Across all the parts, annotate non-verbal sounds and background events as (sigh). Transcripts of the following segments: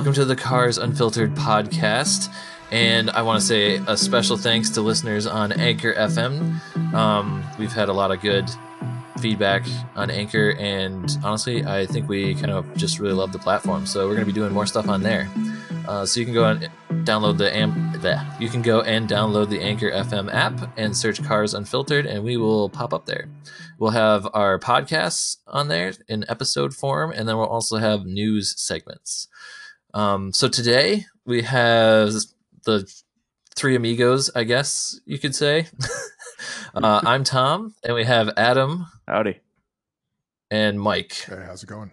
Welcome to the Cars Unfiltered podcast. And I want to say a special thanks to listeners on Anchor FM. Um, we've had a lot of good feedback on Anchor, and honestly, I think we kind of just really love the platform. So we're going to be doing more stuff on there. Uh, so you can go and download the amp. You can go and download the Anchor FM app and search Cars Unfiltered, and we will pop up there. We'll have our podcasts on there in episode form, and then we'll also have news segments. Um, so today we have the three amigos, I guess you could say. (laughs) uh, (laughs) I'm Tom, and we have Adam. Howdy. And Mike. Hey, how's it going?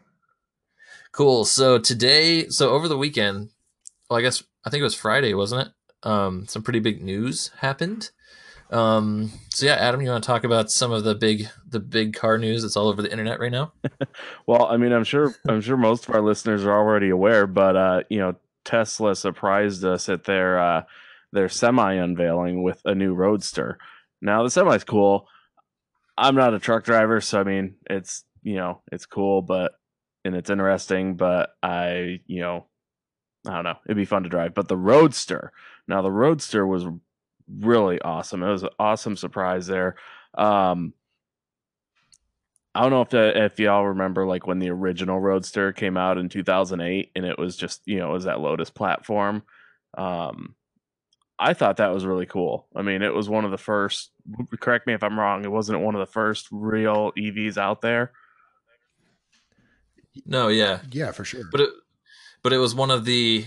Cool. So today, so over the weekend, well, I guess I think it was Friday, wasn't it? Um, some pretty big news happened. Um, so yeah, Adam, you want to talk about some of the big the big car news that's all over the internet right now? (laughs) well, I mean, I'm sure I'm sure most of our listeners are already aware, but uh, you know, Tesla surprised us at their uh, their semi unveiling with a new Roadster. Now the semi's cool. I'm not a truck driver, so I mean, it's you know, it's cool, but and it's interesting, but I you know, I don't know, it'd be fun to drive. But the Roadster, now the Roadster was really awesome. It was an awesome surprise there. Um, I don't know if the, if y'all remember like when the original Roadster came out in 2008 and it was just, you know, it was that Lotus platform. Um, I thought that was really cool. I mean, it was one of the first, correct me if I'm wrong, it wasn't one of the first real EVs out there. No, yeah. Yeah, for sure. But it but it was one of the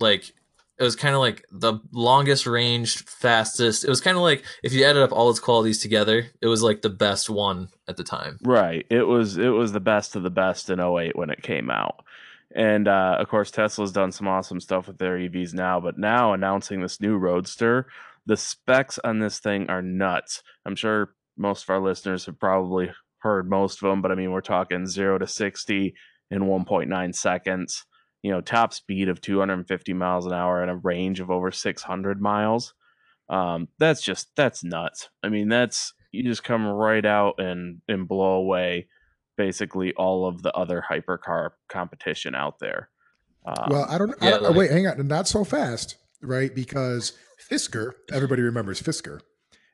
like it was kind of like the longest range, fastest. It was kind of like if you added up all its qualities together, it was like the best one at the time. Right. It was it was the best of the best in 08 when it came out. And uh, of course, Tesla's done some awesome stuff with their EVs now, but now announcing this new Roadster, the specs on this thing are nuts. I'm sure most of our listeners have probably heard most of them, but I mean, we're talking zero to 60 in 1.9 seconds you know, top speed of 250 miles an hour and a range of over 600 miles. Um, that's just that's nuts. I mean, that's you just come right out and and blow away basically all of the other hypercar competition out there. Um, well, I don't. Yeah, I don't like, wait, hang on, not so fast, right? Because Fisker, everybody remembers Fisker.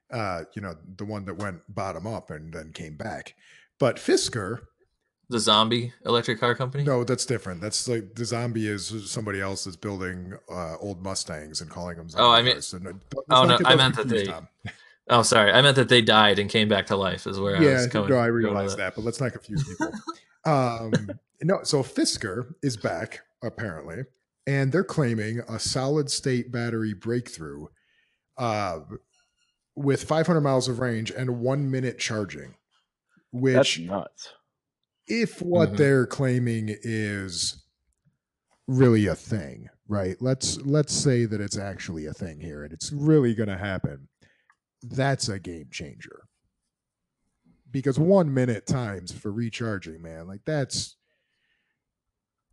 Uh, you know, the one that went bottom up and then came back. But Fisker the zombie electric car company? No, that's different. That's like the zombie is somebody else that's building uh, old Mustangs and calling them. oh, I mean, so no, oh no, I meant that they. (laughs) Oh, sorry, I meant that they died and came back to life. Is where yeah, I was going. No, I realized that, but let's not confuse people. (laughs) um, no, so Fisker is back apparently, and they're claiming a solid state battery breakthrough, uh, with 500 miles of range and one minute charging. Which That's nuts if what mm-hmm. they're claiming is really a thing, right? Let's let's say that it's actually a thing here and it's really going to happen. That's a game changer. Because 1 minute times for recharging, man, like that's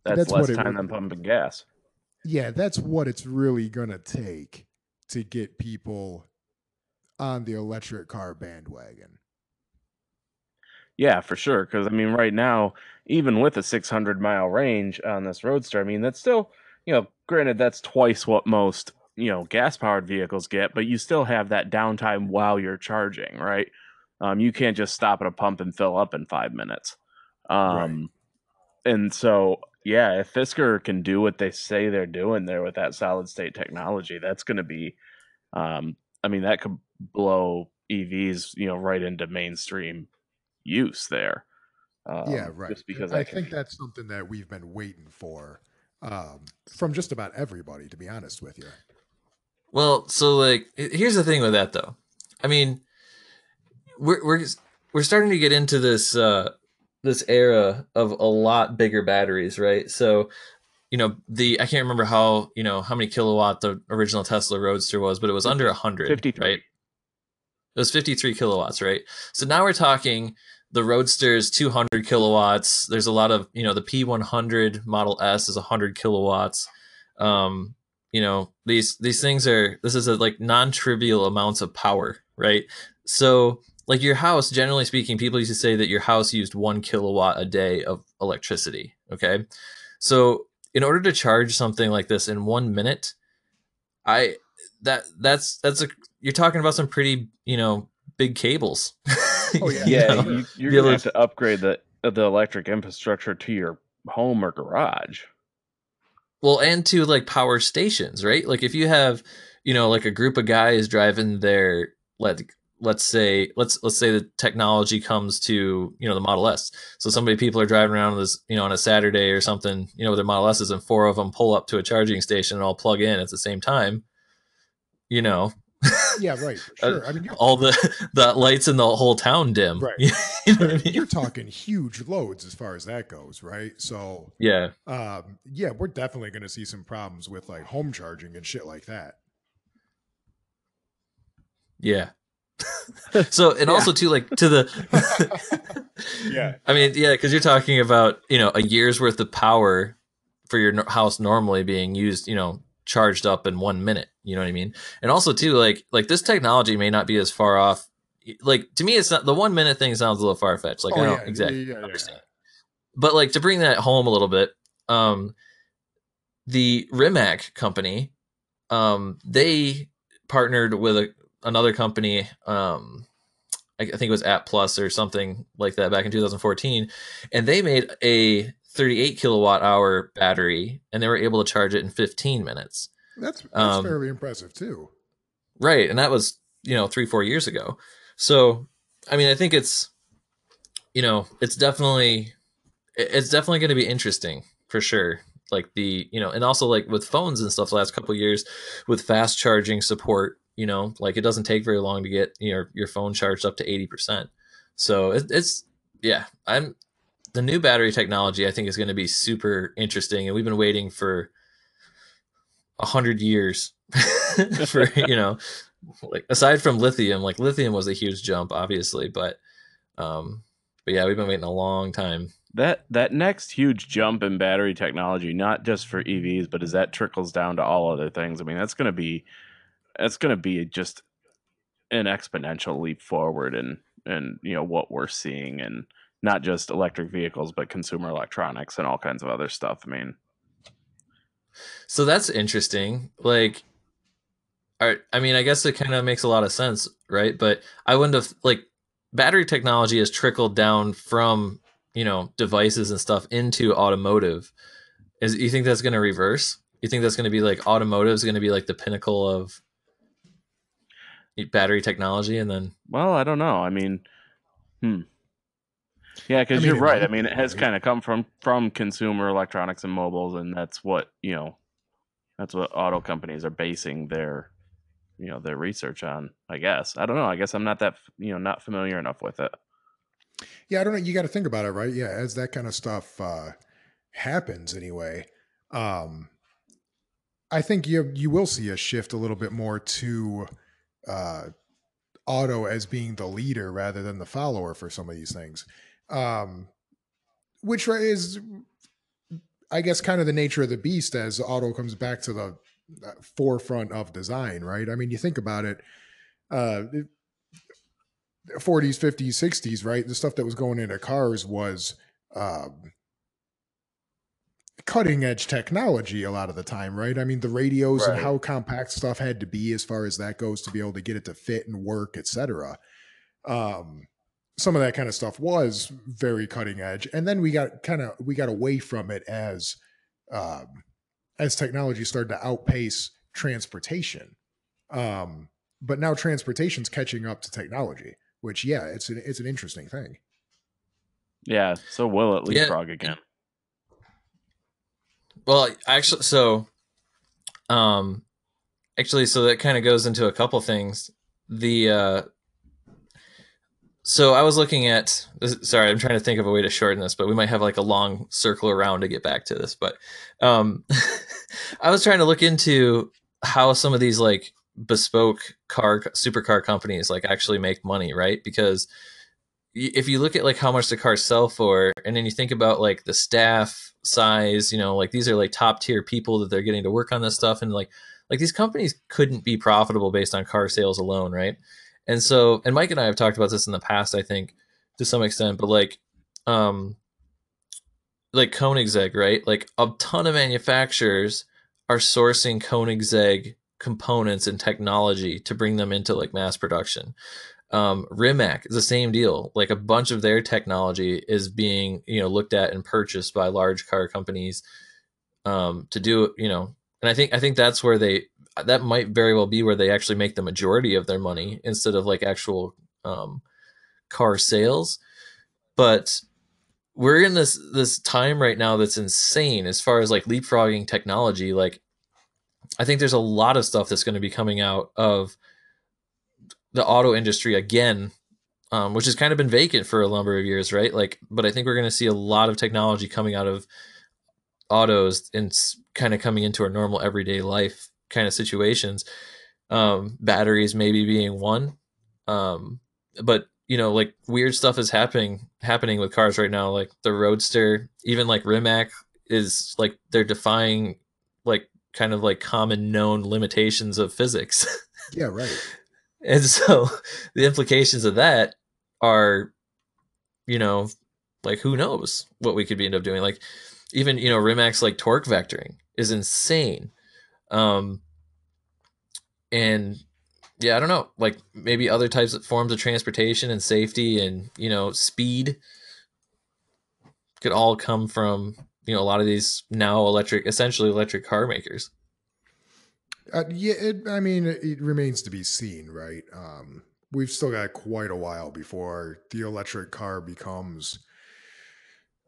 that's, that's less time than pumping gas. Yeah, that's what it's really going to take to get people on the electric car bandwagon. Yeah, for sure. Because I mean, right now, even with a 600 mile range on this Roadster, I mean, that's still, you know, granted, that's twice what most, you know, gas powered vehicles get, but you still have that downtime while you're charging, right? Um, you can't just stop at a pump and fill up in five minutes. Um, right. And so, yeah, if Fisker can do what they say they're doing there with that solid state technology, that's going to be, um, I mean, that could blow EVs, you know, right into mainstream use there. Um, yeah, right. Just because I, I think that's something that we've been waiting for um, from just about everybody, to be honest with you. Well, so like, here's the thing with that though. I mean, we're we're we're starting to get into this uh, this era of a lot bigger batteries, right? So, you know, the I can't remember how you know how many kilowatt the original Tesla Roadster was, but it was under hundred, right? It was 53 kilowatts, right? So now we're talking the Roadster is 200 kilowatts. There's a lot of, you know, the P100 Model S is 100 kilowatts. Um, you know, these these things are this is a like non-trivial amounts of power, right? So, like your house, generally speaking, people used to say that your house used 1 kilowatt a day of electricity, okay? So, in order to charge something like this in one minute, I that that's that's a you're talking about some pretty you know big cables. (laughs) Oh, yeah. Yeah, know? you, you're gonna able have to upgrade the the electric infrastructure to your home or garage. Well, and to like power stations, right? Like if you have, you know, like a group of guys driving their let let's say let's let's say the technology comes to you know the Model S. So somebody people are driving around this you know on a Saturday or something, you know, with their Model S's, and four of them pull up to a charging station and all plug in at the same time. You know, Yeah, right. (laughs) Uh, Sure. I mean, all the the lights in the whole town dim. Right. (laughs) you know what I mean? you're talking huge loads as far as that goes, right? So, Yeah. um, yeah, we're definitely going to see some problems with like home charging and shit like that. Yeah. (laughs) so and also too like to the Yeah. I mean, yeah, because you're talking about you know a year's worth of power for your house normally being used, you know, charged up in one minute. You know what I mean? And also too, like like this technology may not be as far off. Like to me, it's not the one minute thing sounds a little far fetched. Like Oh, I don't yeah, exactly yeah, yeah, understand. But like to bring that home a little bit, um, the Rimac company, um, they partnered with a, another company, um, I, I think it was App Plus or something like that back in 2014, and they made a 38 kilowatt hour battery, and they were able to charge it in 15 minutes. That's, that's Um, fairly impressive too. Right, and that was you know three four years ago. So I mean, I think it's you know it's definitely it's definitely going to be interesting for sure. Like the you know, and also like with phones and stuff. The last couple of years with fast charging support, you know, like it doesn't take very long to get your your phone charged up to eighty percent. So it, it's yeah, I'm the new battery technology. I think is going to be super interesting, and we've been waiting for a hundred years (laughs) (laughs) for you know like aside from lithium like lithium was a huge jump obviously but um but yeah we've been waiting a long time That that next huge jump in battery technology, not just for EVs, but as that trickles down to all other things, I mean, that's going to be that's going to be just an exponential leap forward and and you know what we're seeing and not just electric vehicles but consumer electronics and all kinds of other stuff. I mean, so that's interesting like are, i mean i guess it kind of makes a lot of sense right but i wouldn't have like battery technology has trickled down from you know devices and stuff into automotive is you think that's going to reverse you think that's going to be like automotive is going to be like the pinnacle of battery technology and then well, I don't know. I mean, hmm. Yeah, because I mean, you're right. I mean, it has kind of come from from consumer electronics and mobiles, and that's what you know. That's what auto companies are basing their, you know, their research on. I guess I don't know. I guess I'm not that you know not familiar enough with it. Yeah, I don't know. You got to think about it, right? Yeah, as that kind of stuff uh, happens, anyway. Um, I think you you will see a shift a little bit more to uh, auto as being the leader rather than the follower for some of these things, um, which is, I guess, kind of the nature of the beast as auto comes back to the uh, forefront of design, right? I mean, you think about it. Uh, 40s 50s 60s right the stuff that was going into cars was um, cutting edge technology a lot of the time right i mean the radios and how compact stuff had to be as far as that goes to be able to get it to fit and work etc um, some of that kind of stuff was very cutting edge and then we got kind of we got away from it as um, as technology started to outpace transportation um, but now transportation's catching up to technology which yeah it's an it's an interesting thing Yeah. So will it Yeah. leapfrog again? Well, actually, so, um, actually, so that kind of goes into a couple things. The, uh, so I was looking at, sorry, I'm trying to think of a way to shorten this, but we might have like a long circle around to get back to this. But, um, (laughs) I was trying to look into how some of these like bespoke car supercar companies like actually make money, right? Because if you look at like how much the cars sell for and then you think about like the staff size you know like these are like top tier people that they're getting to work on this stuff and like like these companies couldn't be profitable based on car sales alone right and so and mike and i have talked about this in the past i think to some extent but like um like Koenigsegg, right? Like a ton of manufacturers are sourcing Koenigsegg components and technology to bring them into like mass production. Um, Rimac is the same deal. Like a bunch of their technology is being you know looked at and purchased by large car companies um, to do you know. And I think I think that's where they that might very well be where they actually make the majority of their money instead of like actual um, car sales. But we're in this this time right now that's insane as far as like leapfrogging technology. Like I think there's a lot of stuff that's going to be coming out of the auto industry again, um, which has kind of been vacant for a number of years, right? Like, but I think we're going to see a lot of technology coming out of autos and kind of coming into our normal everyday life kind of situations. Um, batteries maybe being one, um, but you know, like weird stuff is happening happening with cars right now. Like the Roadster, even like Rimac is like they're defying like kind of like common known limitations of physics. (laughs) Yeah, right. and so the implications of that are, you know, like who knows what we could be end up doing. Like even you know Rimac's like torque vectoring is insane. Um, and yeah, I don't know, like maybe other types of forms of transportation and safety and you know speed could all come from you know a lot of these now electric, essentially electric car makers. Uh, yeah, it, I mean, it, it, remains to be seen, right? Um, we've still got quite a while before the electric car becomes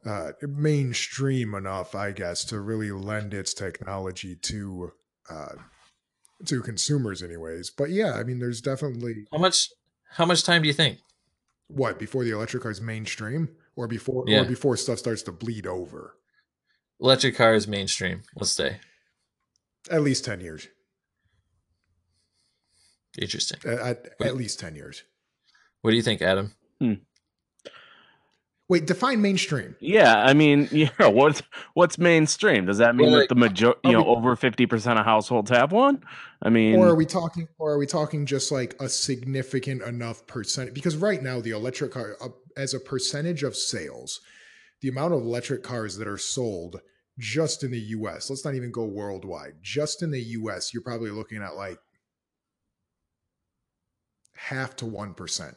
uh, mainstream enough, I guess, to really lend its technology to uh, to consumers, anyways. But yeah, I mean, there's definitely how much how much time do you think? What before the electric car is mainstream, or before yeah. or before stuff starts to bleed over? Electric car is mainstream. Let's say at least ten years. Interesting. At, at least 10 years. What do you think, Adam? Hmm. Wait, define mainstream. Yeah, I mean, (laughs) yeah, what's what's mainstream? Does that mean well, that the major, you know, we, over fifty percent of households have one? I mean, or are we talking, or are we talking just like a significant enough percent? Because right now, the electric car, uh, as a percentage of sales, the amount of electric cars that are sold just in the U.S. Let's not even go worldwide. Just in the U.S., you're probably looking at like half to 1%.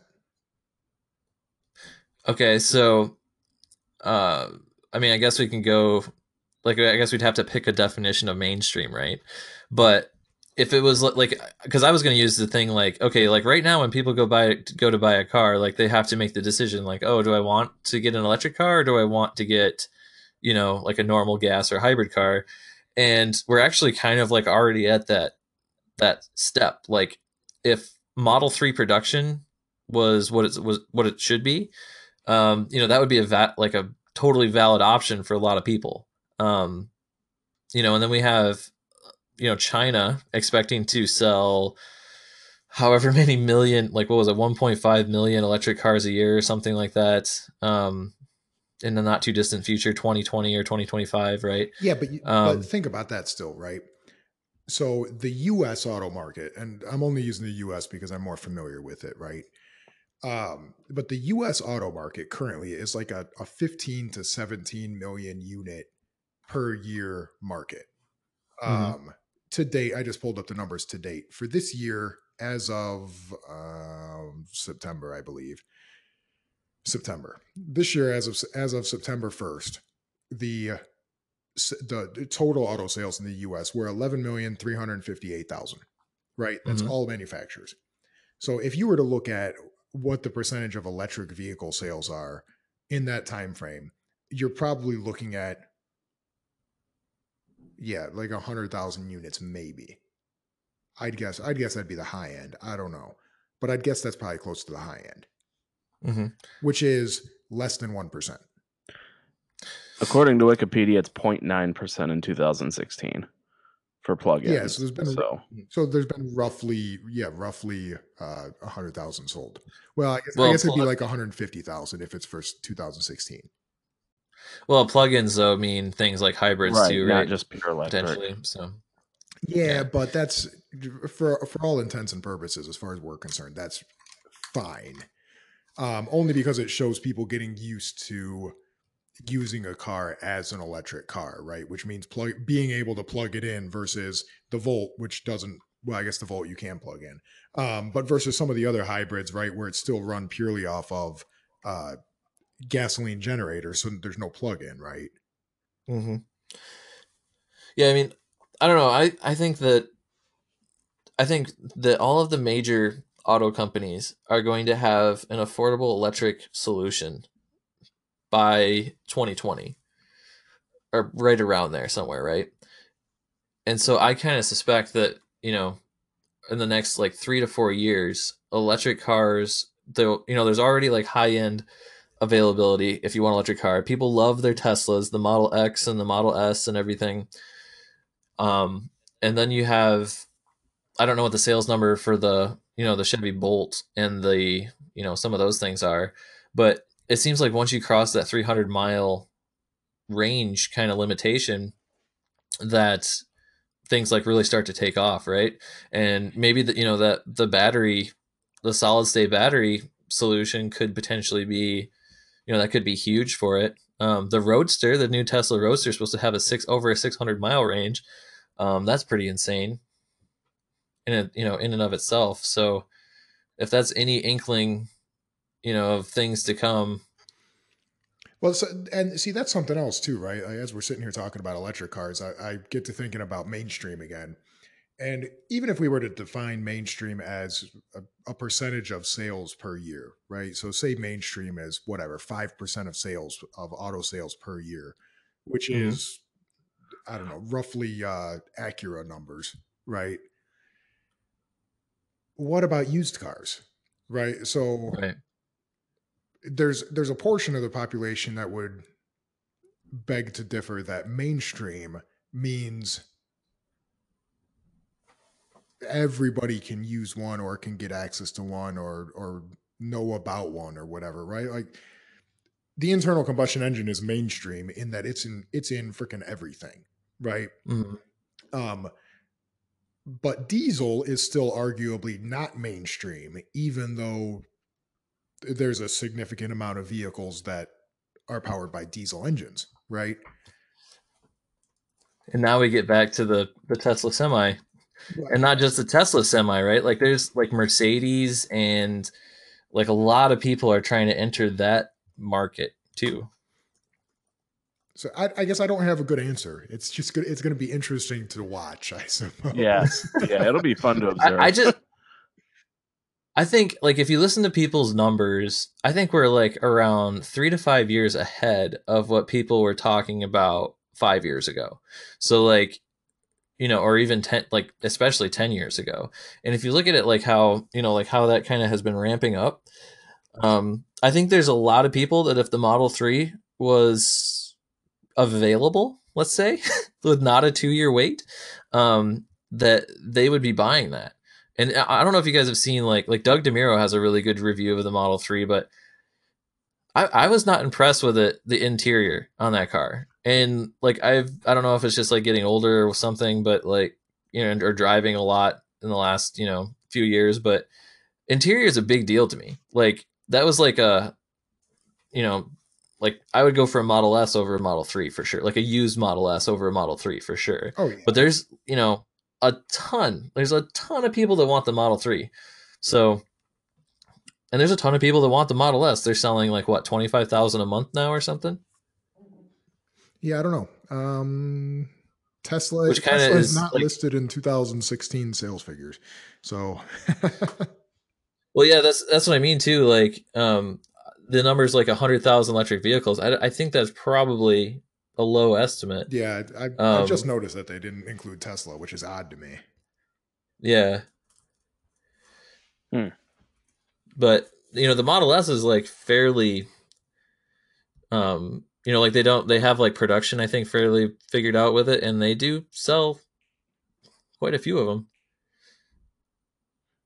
Okay, so uh I mean, I guess we can go like I guess we'd have to pick a definition of mainstream, right? But if it was like because I was going to use the thing like okay, like right now when people go buy go to buy a car, like they have to make the decision like, oh, do I want to get an electric car or do I want to get you know like a normal gas or hybrid car? And we're actually kind of like already at that that step. Like if Model Three production was what it was what it should be, um, you know that would be a va- like a totally valid option for a lot of people. Um, you know, and then we have you know China expecting to sell however (laughs) many million like what was it 1.5 million electric cars a year or something like that um in the not too distant future 2020 or 2025 right yeah but, you, um, but think about that still right so the US auto market, and I'm only using the US because I'm more familiar with it, right? Um, but the US auto market currently is like a, a 15 to 17 million unit per year market. Mm-hmm. Um, to date, I just pulled up the numbers to date for this year as of um, September, I believe. September this year, as of as of September 1st, the the total auto sales in the US were 11,358,000, right? That's mm-hmm. all manufacturers. So if you were to look at what the percentage of electric vehicle sales are in that time frame, you're probably looking at yeah, like a hundred thousand units, maybe. I'd guess. I'd guess that'd be the high end. I don't know, but I'd guess that's probably close to the high end, mm-hmm. which is less than one percent. According to Wikipedia, it's 0.9% in 2016 for plugins. Yeah, so there's been so, so there's been roughly yeah roughly uh, hundred thousand sold. Well, I guess, well, I guess it'd be like 150,000 if it's for 2016. Well, plugins though mean things like hybrids right, too, not right? just pure electric. Potentially, so. Yeah, yeah, but that's for for all intents and purposes, as far as we're concerned, that's fine. Um, only because it shows people getting used to using a car as an electric car, right? Which means plug being able to plug it in versus the Volt, which doesn't. Well, I guess the Volt you can plug in, um, but versus some of the other hybrids, right, where it's still run purely off of uh, gasoline generator, so there's no plug-in, right? Mm-hmm. Yeah, I mean, I don't know. I I think that I think that all of the major auto companies are going to have an affordable electric solution by 2020 or right around there somewhere, right? And so I kind of suspect that, you know, in the next like 3 to 4 years, electric cars, though, you know, there's already like high-end availability if you want an electric car. People love their Teslas, the Model X and the Model S and everything. Um and then you have I don't know what the sales number for the, you know, the Chevy Bolt and the, you know, some of those things are, but it seems like once you cross that 300 mile range kind of limitation that things like really start to take off right? And maybe that you know that the battery the solid state battery solution could potentially be you know that could be huge for it. Um, the roadster the new tesla roadster is supposed to have a six over a 600 mile range. Um, that's pretty insane in a, you know in and of itself. So if that's any inkling you know of things to come. Well so, and see that's something else too right? As we're sitting here talking about electric cars I, I, get to thinking about mainstream again. And even if we were to define mainstream as a, a percentage of sales per year right? So say mainstream is whatever 5% of sales of auto sales per year which mm-hmm. is i don't know roughly uh acura numbers right? What about used cars right? So right there's there's a portion of the population that would beg to differ that mainstream means everybody can use one or can get access to one or or know about one or whatever right like the internal combustion engine is mainstream in that it's in it's in freaking everything right mm-hmm. um but diesel is still arguably not mainstream even though there's a significant amount of vehicles that are powered by diesel engines, right? And now we get back to the the Tesla Semi, right. and not just the Tesla Semi, right? Like there's like Mercedes and like a lot of people are trying to enter that market too. So I, I, guess I don't have a good answer. It's just good. It's going to be interesting to watch. I suppose. Yes. Yeah. It'll be fun to observe. (laughs) I, I just I think like if you listen to people's numbers, I think we're like around three to five years ahead of what people were talking about five years ago. So like, you know, or even ten, like especially ten years ago. And if you look at it like how you know, like how that kind of has been ramping up, um, I think there's a lot of people that if the Model Three was available, let's say, (laughs) with not a two year wait, um, that they would be buying that and I don't know if you guys have seen like like Doug DeMuro has a really good review of the Model Three, but I, I was not impressed with it the interior on that car. And like I've I don't know if it's just like getting older or something, but like you know or driving a lot in the last you know few years, but interior is a big deal to me. Like that was like a you know like I would go for a Model S over a Model 3 for sure. Like a used Model S over a Model 3 for sure. Oh, yeah. But there's, you know, a ton. There's a ton of people that want the Model 3. So and there's a ton of people that want the Model S. They're selling like what, 25,000 a month now or something? Yeah, I don't know. Um Tesla, Which Tesla is, is not like, listed in 2016 sales figures. So (laughs) Well, yeah, that's that's what I mean too. Like, um, the numbers like hundred thousand electric vehicles. I, I think that's probably a low estimate. Yeah, I, um, I just noticed that they didn't include Tesla, which is odd to me. Yeah. Hmm. But you know, the Model S is like fairly, um, you know, like they don't they have like production I think fairly figured out with it, and they do sell quite a few of them.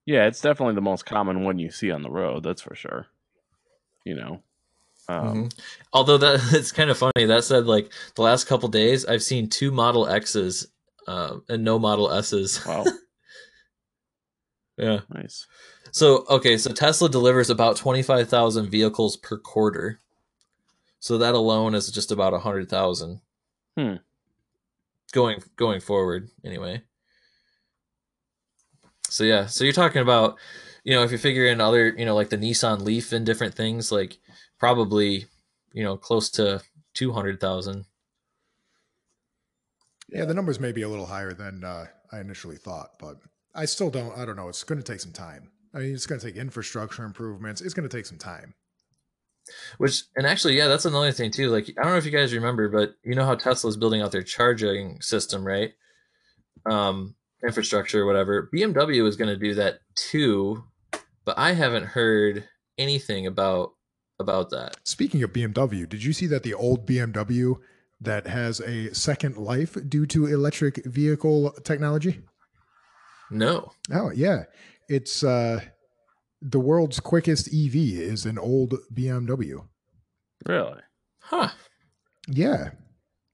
Yeah, it's definitely the most common one you see on the road. That's for sure. You know, um, mm-hmm. Although that (laughs) it's kind of funny. That said, like the last couple days, I've seen two Model X's uh, and no Model S's. (laughs) Wow. yeah. Nice. So okay, so Tesla delivers about twenty five thousand vehicles per quarter. So that alone is just about a hundred thousand. Hmm. Going going forward, anyway. So yeah, so you're talking about, you know, if you figure in other, you know, like the Nissan Leaf and different things, like probably, you know, close to two hundred thousand. Yeah, the numbers may be a little higher than uh, I initially thought, but I still don't. I don't know. It's going to take some time. I mean, it's going to take infrastructure improvements. It's going to take some time. Which and actually, yeah, that's another thing too. Like I don't know if you guys remember, but you know how Tesla's building out their charging system, right? Um, infrastructure, or whatever. BMW is going to do that too, but I haven't heard anything about about that. Speaking of BMW, did you see that the old BMW that has a second life due to electric vehicle technology? No. Oh yeah, it's uh, the world's quickest EV is an old BMW. Really? Huh. Yeah,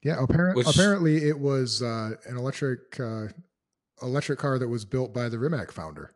yeah. Apparent, Which- apparently, it was uh, an electric uh, electric car that was built by the Rimac founder.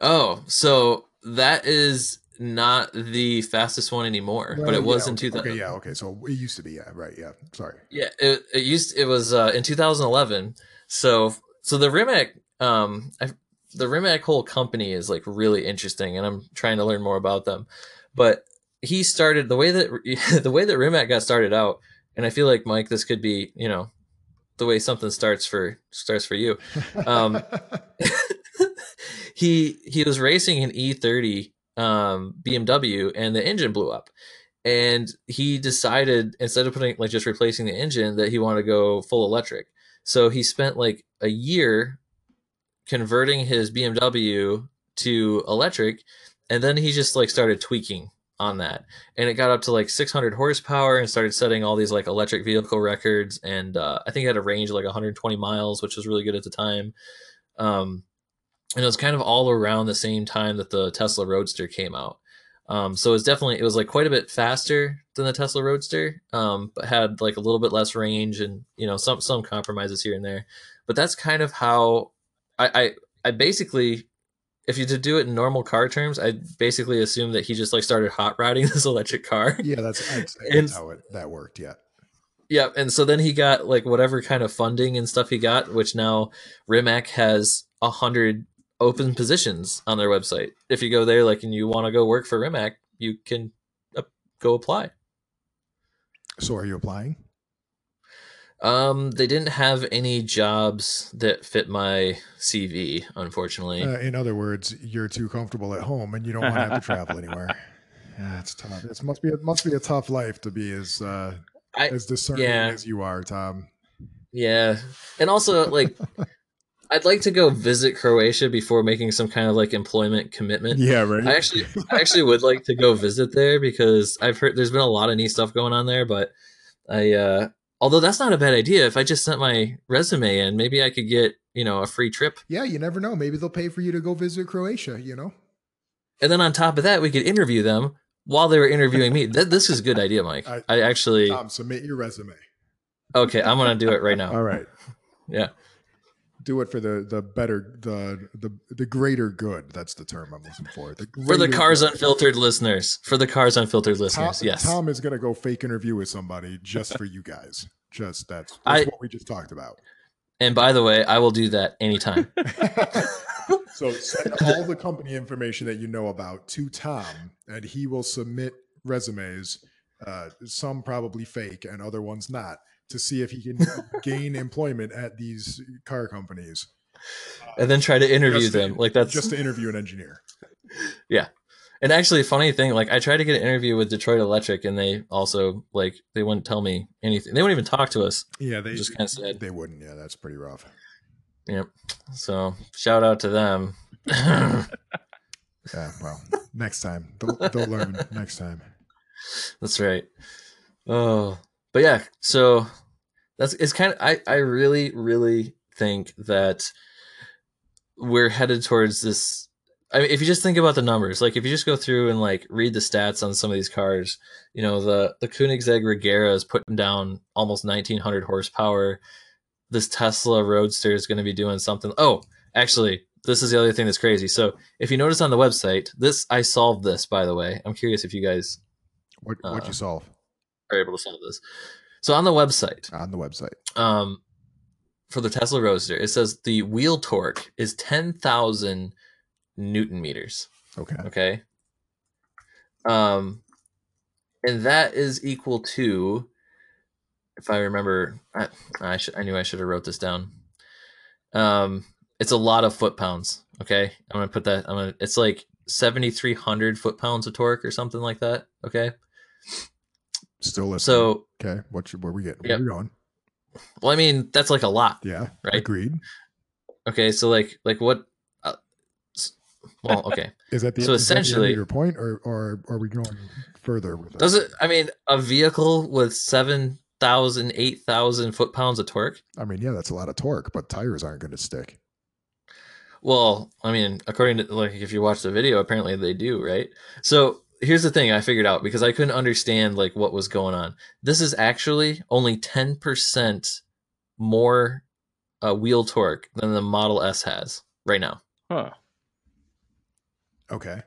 Oh, so that is not the fastest one anymore, but Well, it was yeah, in okay, 2000. Okay, yeah, okay. So it used to be, yeah, right, yeah. Sorry. Yeah, it, it used it was uh, in 2011. So so the Rimac um I, the Rimac whole company is like really interesting, and I'm trying to learn more about them. But he started the way that (laughs) the way that Rimac got started out, and I feel like Mike, this could be you know the way something starts for starts for you. Um, (laughs) (laughs) he he was racing an E30 um, BMW and the engine blew up. And he decided instead of putting like just replacing the engine that he wanted to go full electric. So he spent like a year converting his BMW to electric and then he just like started tweaking on that and it got up to like 600 horsepower and started setting all these like electric vehicle records and uh, i think it had a range of like 120 miles which was really good at the time um, and it was kind of all around the same time that the tesla roadster came out um, so was definitely it was like quite a bit faster than the tesla roadster um, but had like a little bit less range and you know some some compromises here and there but that's kind of how i i, I basically if you to do it in normal car terms, I basically assume that he just like started hot rodding (laughs) this electric car. yeah, that's, I'd (laughs) And- that's how it that worked. Yeah. Yeah, and so then he got like whatever kind of funding and stuff he got, which now Rimac has a hundred open positions on their website. If you go there, like, and you want to go work for Rimac, you can uh, go apply. So are you applying? Um, they didn't have any jobs that fit my CV, unfortunately. Uh, in other words, you're too comfortable at home and you don't want to have to travel anywhere. (laughs) Yeah, it's tough. It must be it must be a tough life to be as uh, I as discerning yeah. as you are, Tom. yeah, and also like. (laughs) I'd like to go visit Croatia before making some kind of like employment commitment. Yeah, right. I actually, I actually would like to go visit there because I've heard there's been a lot of neat stuff going on there. But I, uh, although that's not a bad idea, if I just sent my resume in, maybe I could get you know a free trip. yeah, you never know. Maybe they'll pay for you to go visit Croatia. You know. And then on top of that, we could interview them while they were interviewing me. This is a good idea, Mike. I- I actually, Tom, submit your resume. okay, I'm gonna do it right now. All right. Yeah. Do it for the the better the the the greater good. That's the term I'm looking for. The For the Cars good. Unfiltered listeners, for the Cars Unfiltered Tom, listeners, yes. Tom is going to go fake interview with somebody just for you guys. Just that's, that's I- what we just talked about. And by the way, I will do that anytime. (laughs) (laughs) so send all the company information that you know about to Tom, and he will submit resumes, uh, some probably fake and other ones not, to see if he can gain employment at these car companies. and then try to interview Just to- them. Like that's just to interview an engineer. (laughs) Yeah. And actually, funny thing, like I tried to get an interview with Detroit Electric, and they also like they wouldn't tell me anything. They wouldn't even talk to us. Yeah, they Just kinda sad. They wouldn't. Yeah, that's pretty rough. Yep. So shout out to them. (laughs) Yeah, well, next time they'll, they'll learn. Next time. That's right. Oh, but yeah. So that's it's kind of I I really really think that we're headed towards this. I mean, if you just think about the numbers, like if you just go through and like read the stats on some of these cars, you know the the Koenigsegg Regera is putting down almost 1900 horsepower. This Tesla Roadster is going to be doing something. Oh, actually, this is the other thing that's crazy. So if you notice on the website, this I solved this by the way. I'm curious if you guys What what Uh, you solve? Are able to solve this. So on the website, on the website. um, for the Tesla Roadster, it says the wheel torque is ten thousand newton meters. Okay. Okay. Um, and that is equal to, if I remember, I, I should I knew I should have wrote this down. Um, it's a lot of foot pounds. Okay, I'm gonna put that. I'm gonna. It's like 7,300 foot pounds of torque or something like that. Okay. Still listening. So, okay, what should, where we getting? Yep. Where we going? well, I mean, that's like a lot. Yeah. Right. Agreed. Okay, so like, like what? Uh, well, okay. (laughs) Is that the So the essentially- your point, or or are we going further with Does it? I mean, a vehicle with 7,000, 8,000 foot pounds of torque. I mean, yeah, that's a lot of torque, but tires aren't going to stick. Well, I mean, according to like if you watch the video, apparently they do, right? So here's the thing I figured out because I couldn't understand like what was going on. This is actually only 10% more uh, wheel torque than the Model S has right now. Huh. Okay.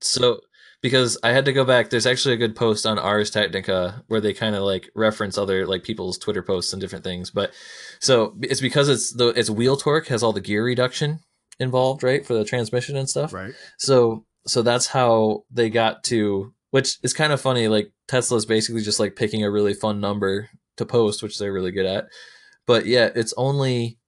So because I had to go back, there's actually a good post on Ars Technica where they kind of like reference other like people's Twitter posts and different things. But so it's because it's the it's wheel torque has all the gear reduction involved, right, for the transmission and stuff. Right. So so that's how they got to which is kind of funny like Tesla's basically just like picking a really fun number to post, which they're really good at. But yeah, it's only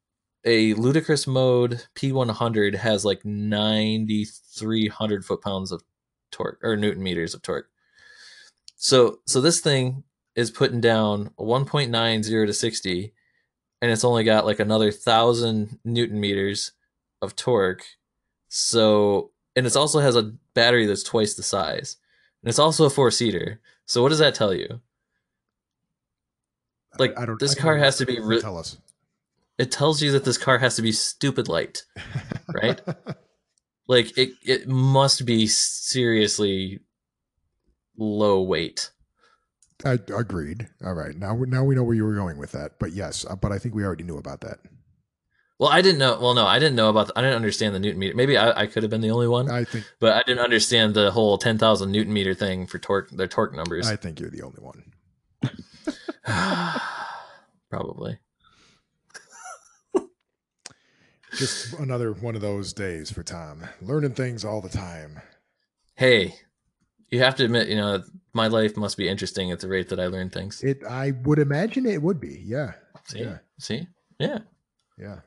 a ludicrous mode P100 has like 9300 foot pounds of torque or newton meters of torque. So so this thing is putting down 1.90 to 60 and it's only got like another 1000 newton meters of torque. So and it also has a battery that's twice the size. And it's also a four-seater. So what does that tell you? Like, I don't. this I car has to be re- Tell us. It tells you that this car has to be stupid light. (laughs) Right? Like it it must be seriously low weight. I agreed. All right. Now we now we know where you were going with that. But yes, uh, but I think we already knew about that. Well, I didn't know. Well, no, I didn't know about. The, I didn't understand the newton meter. Maybe I, I could have been the only one, I think but I didn't understand the whole ten thousand newton meter thing for torque. Their torque numbers. I think you're the only one. (sighs) Probably. (laughs) Just another one of those days for Tom. Learning things all the time. Hey, you have to admit, you know, my life must be interesting at the rate that I learn things. It I would imagine it would be. Yeah. See, Yeah. see, yeah. Yeah.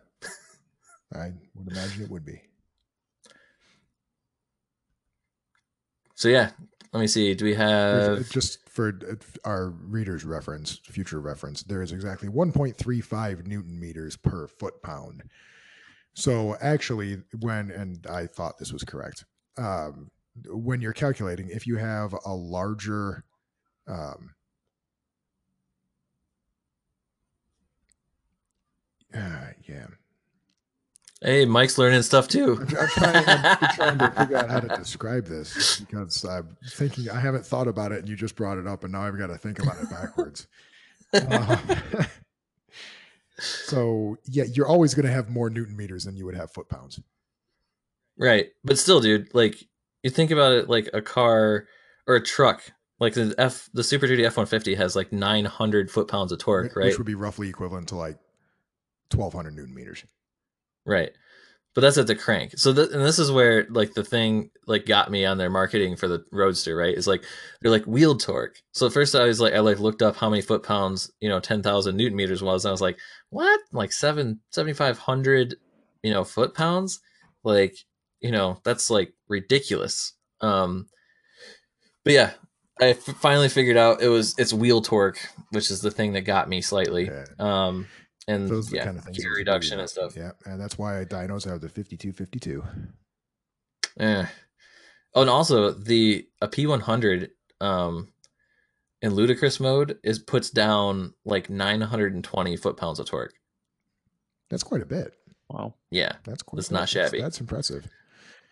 I would imagine it would be. So yeah, let me see. Do we have? just for uh, our readers' reference, future reference, there is exactly 1.35 newton meters per foot pound. So actually, when and I thought this was correct, um, when you're calculating, if you have a larger, um, uh, yeah, Hey, Mike's learning stuff too. I'm, I'm trying, I'm trying to (laughs) figure out how to describe this because I'm thinking I haven't thought about it, and you just brought it up, and now I've got to think about it backwards. Uh, (laughs) so yeah, you're always going to have more newton meters than you would have foot pounds. Right. But still, dude, like you think about it like a car or a truck. Like the F the Super Duty F one fifty has like nine hundred foot pounds of torque, right? Which would be roughly equivalent to like 1,200 newton meters. Right. But that's at the crank. So th- and this is where like the thing like got me on their marketing for the Roadster, right? Is like they're like wheel torque. So at first I was like I like looked up how many foot pounds, you know, 10,000 newton meters was and I was like, "What? Like 7 7500, you know, foot pounds?" Like, you know, that's like ridiculous. Um but yeah, I f- finally figured out it was it's wheel torque, which is the thing that got me slightly. Yeah. Um and Those are the yeah, kind of things. gear that you reduction do. and stuff. Yeah, and that's why dynos have the 5252. Yeah. Oh, and also the a P one hundred um in ludicrous mode is puts down like nine hundred and twenty foot pounds of torque. That's quite a bit. Wow. Yeah. That's quite. That's not shabby. That's impressive.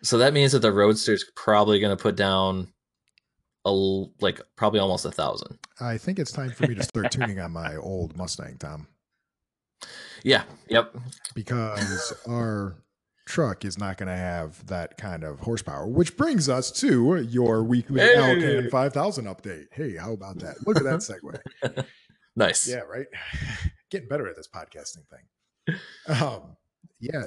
So that means that the roadster's probably gonna put down a l- like probably almost a thousand. I think it's time for me to start tuning on my old Mustang, Tom. Yeah. Yep. because our truck is not going to have that kind of horsepower. Which brings us to your weekly Hey! Alcan 5000 update. Hey, how about that? Look at that segue. (laughs) Nice. Yeah, right. (laughs) Getting better at this podcasting thing. Um, yeah.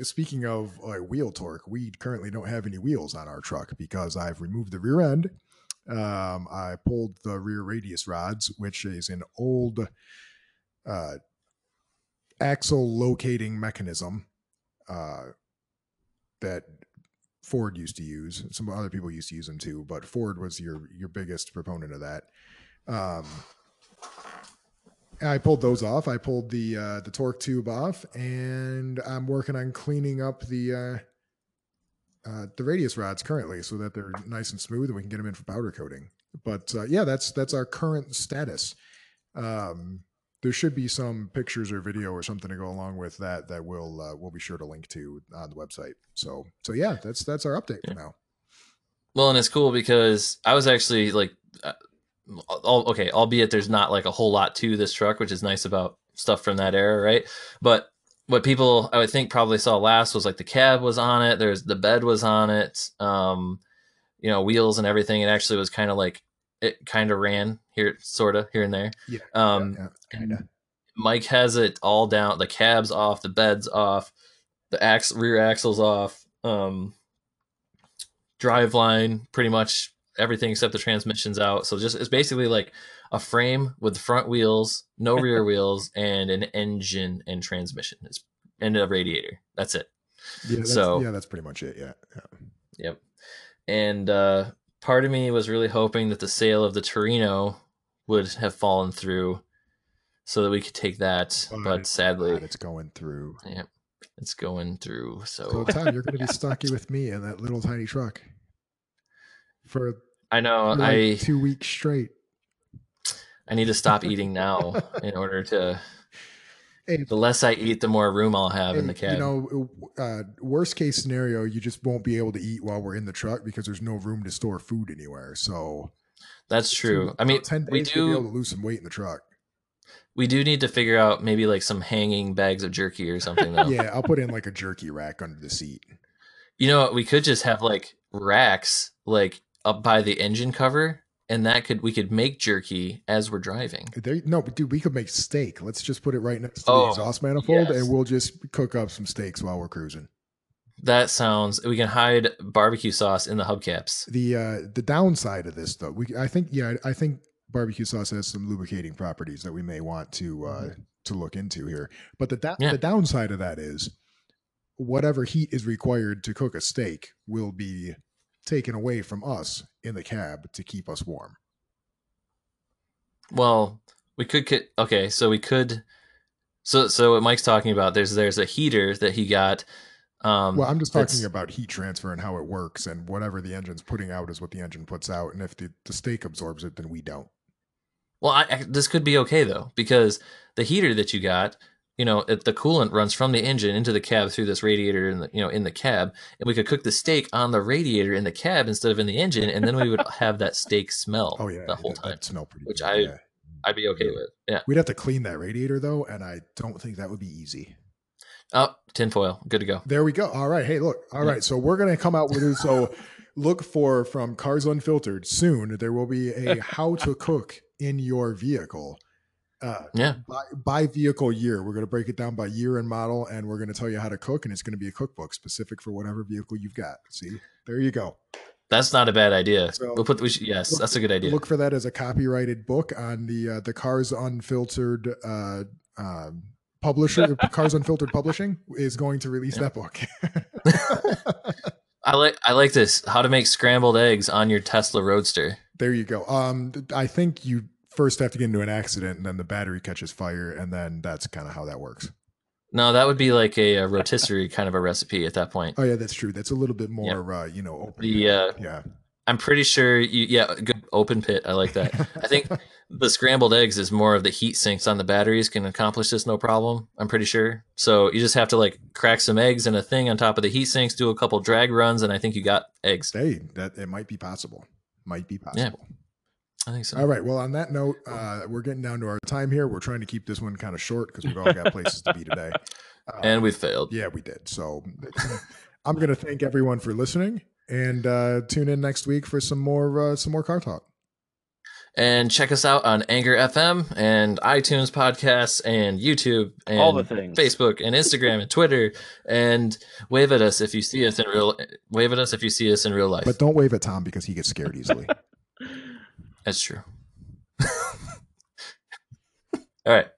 Speaking of uh, wheel torque, we currently don't have any wheels on our truck because I've removed the rear end. Um, I pulled the rear radius rods, which is an old uh, axle locating mechanism uh, that Ford used to use. Some other people used to use them too, but Ford was your your biggest proponent of that. Um, I pulled those off. I pulled the uh, the torque tube off, and I'm working on cleaning up the uh, uh, the radius rods currently, so that they're nice and smooth, and we can get them in for powder coating. But uh, yeah, that's that's our current status. Um, there should be some pictures or video or something to go along with that that we'll uh, we'll be sure to link to on the website. So so yeah, that's that's our update for now. Well, and it's cool because I was actually like, uh, all, okay, albeit there's not like a whole lot to this truck, which is nice about stuff from that era, right? But what people I would think probably saw last was like the cab was on it, there's the bed was on it, um, you know, wheels and everything. It actually was kind of like it kind of ran here, sort of here and there. Yeah, Um, yeah, kind of. Mike has it all down. The cab's off, the bed's off, the ax- rear axle's off, um, drive line, pretty much everything except the transmission's out. So just it's basically like a frame with front wheels, no (laughs) rear wheels, and an engine and transmission. It's and a radiator. That's it. Yeah, that's, so- yeah, that's pretty much it. Yeah, yeah. Yep. And uh, part of me was really hoping that the sale of the Torino would have fallen through, so that we could take that. But But sadly, God, it's going through. Yeah, it's going through. So So Tom, you're going to be stuck with me in that little tiny truck for I know like I two weeks straight. I need to stop (laughs) eating now in order to. (laughs) Hey, The less I eat, the more room I'll have in the Hey, cab. You know, uh, worst case scenario, you just won't be able to eat while we're in the truck because there's no room to store food anywhere. So That's true. I mean, ten we days you'll be able do to lose some weight in the truck. we do need to figure out maybe like some hanging bags of jerky or something though. Yeah, I'll put in like a jerky rack under the seat. You know what? We could just have like racks like up by the engine cover, and that could we could make jerky as we're driving. There, no, but dude, we could make steak. Let's just put it right next to Oh, the exhaust manifold, yes. and we'll just cook up some steaks while we're cruising. That sounds. We can hide barbecue sauce in the hubcaps. The uh, the downside of this, though, we I think yeah, I think barbecue sauce has some lubricating properties that we may want to uh, to look into here. But the da- Mm-hmm. Yeah. the downside of that is whatever heat is required to cook a steak will be taken away from us in the cab to keep us warm. Well, we could get okay, so we could so so what Mike's talking about there's there's a heater that he got um well, I'm just talking about heat transfer and how it works, and whatever the engine's putting out is what the engine puts out, and if the, the steak absorbs it, then we don't. Well, I, I, this could be okay though because the heater that you got, you know, it, the coolant runs from the engine into the cab through this radiator in the you know in the cab, and we could cook the steak on the radiator in the cab instead of in the engine, and then we would (laughs) have that steak smell Oh yeah, the whole time. smell pretty. which good, I- yeah. I'd be okay with. Yeah. We'd have to clean that radiator though, and I don't think that would be easy. Oh, tinfoil, good to go. There we go. All right. Hey, look. All right. Yeah. So we're gonna come out with it. So (laughs) look for from Cars Unfiltered soon. There will be a how to cook in your vehicle. Uh, Yeah. by, by vehicle year, we're gonna break it down by year and model, and we're gonna tell you how to cook, and it's gonna be a cookbook specific for whatever vehicle you've got. See, there you go. That's not a bad idea. So- we'll put we should, yes, Look- that's a good idea. Look for that as a copyrighted book on the uh, the Cars Unfiltered uh, um, publisher. (laughs) Cars Unfiltered Publishing is going to release Yeah. that book. I like I like this. How to make scrambled eggs on your Tesla Roadster. There you go. Um, I think you first have to get into an accident, and then the battery catches fire, and then that's kind of how that works. No, that would be like a, a rotisserie kind of a recipe at that point. Oh yeah, that's true. That's a little bit more, uh, you know, open. The uh, yeah, I'm pretty sure you yeah, good open pit. I like that. (laughs) I think the scrambled eggs is more of the heat sinks on the batteries can accomplish this no problem. I'm pretty sure. So you just have to like crack some eggs in a thing on top of the heat sinks, do a couple drag runs, and I think you got eggs. hey, that it might be possible. Might be possible. I think so. All right. Well, on that note, uh, we're getting down to our time here. We're trying to keep this one kind of short because we've all got places to be today. Uh, (laughs) And we failed. yeah, we did. So (laughs) I'm going to thank everyone for listening and uh, tune in next week for some more uh, some more car talk. And check us out on Anchor FM and iTunes podcasts and YouTube and All the things. Facebook and Instagram and Twitter. And wave at us if you see us in real. Wave at us if you see us in real life. But don't wave at Tom because he gets scared easily. (laughs) That's true. (laughs) All right.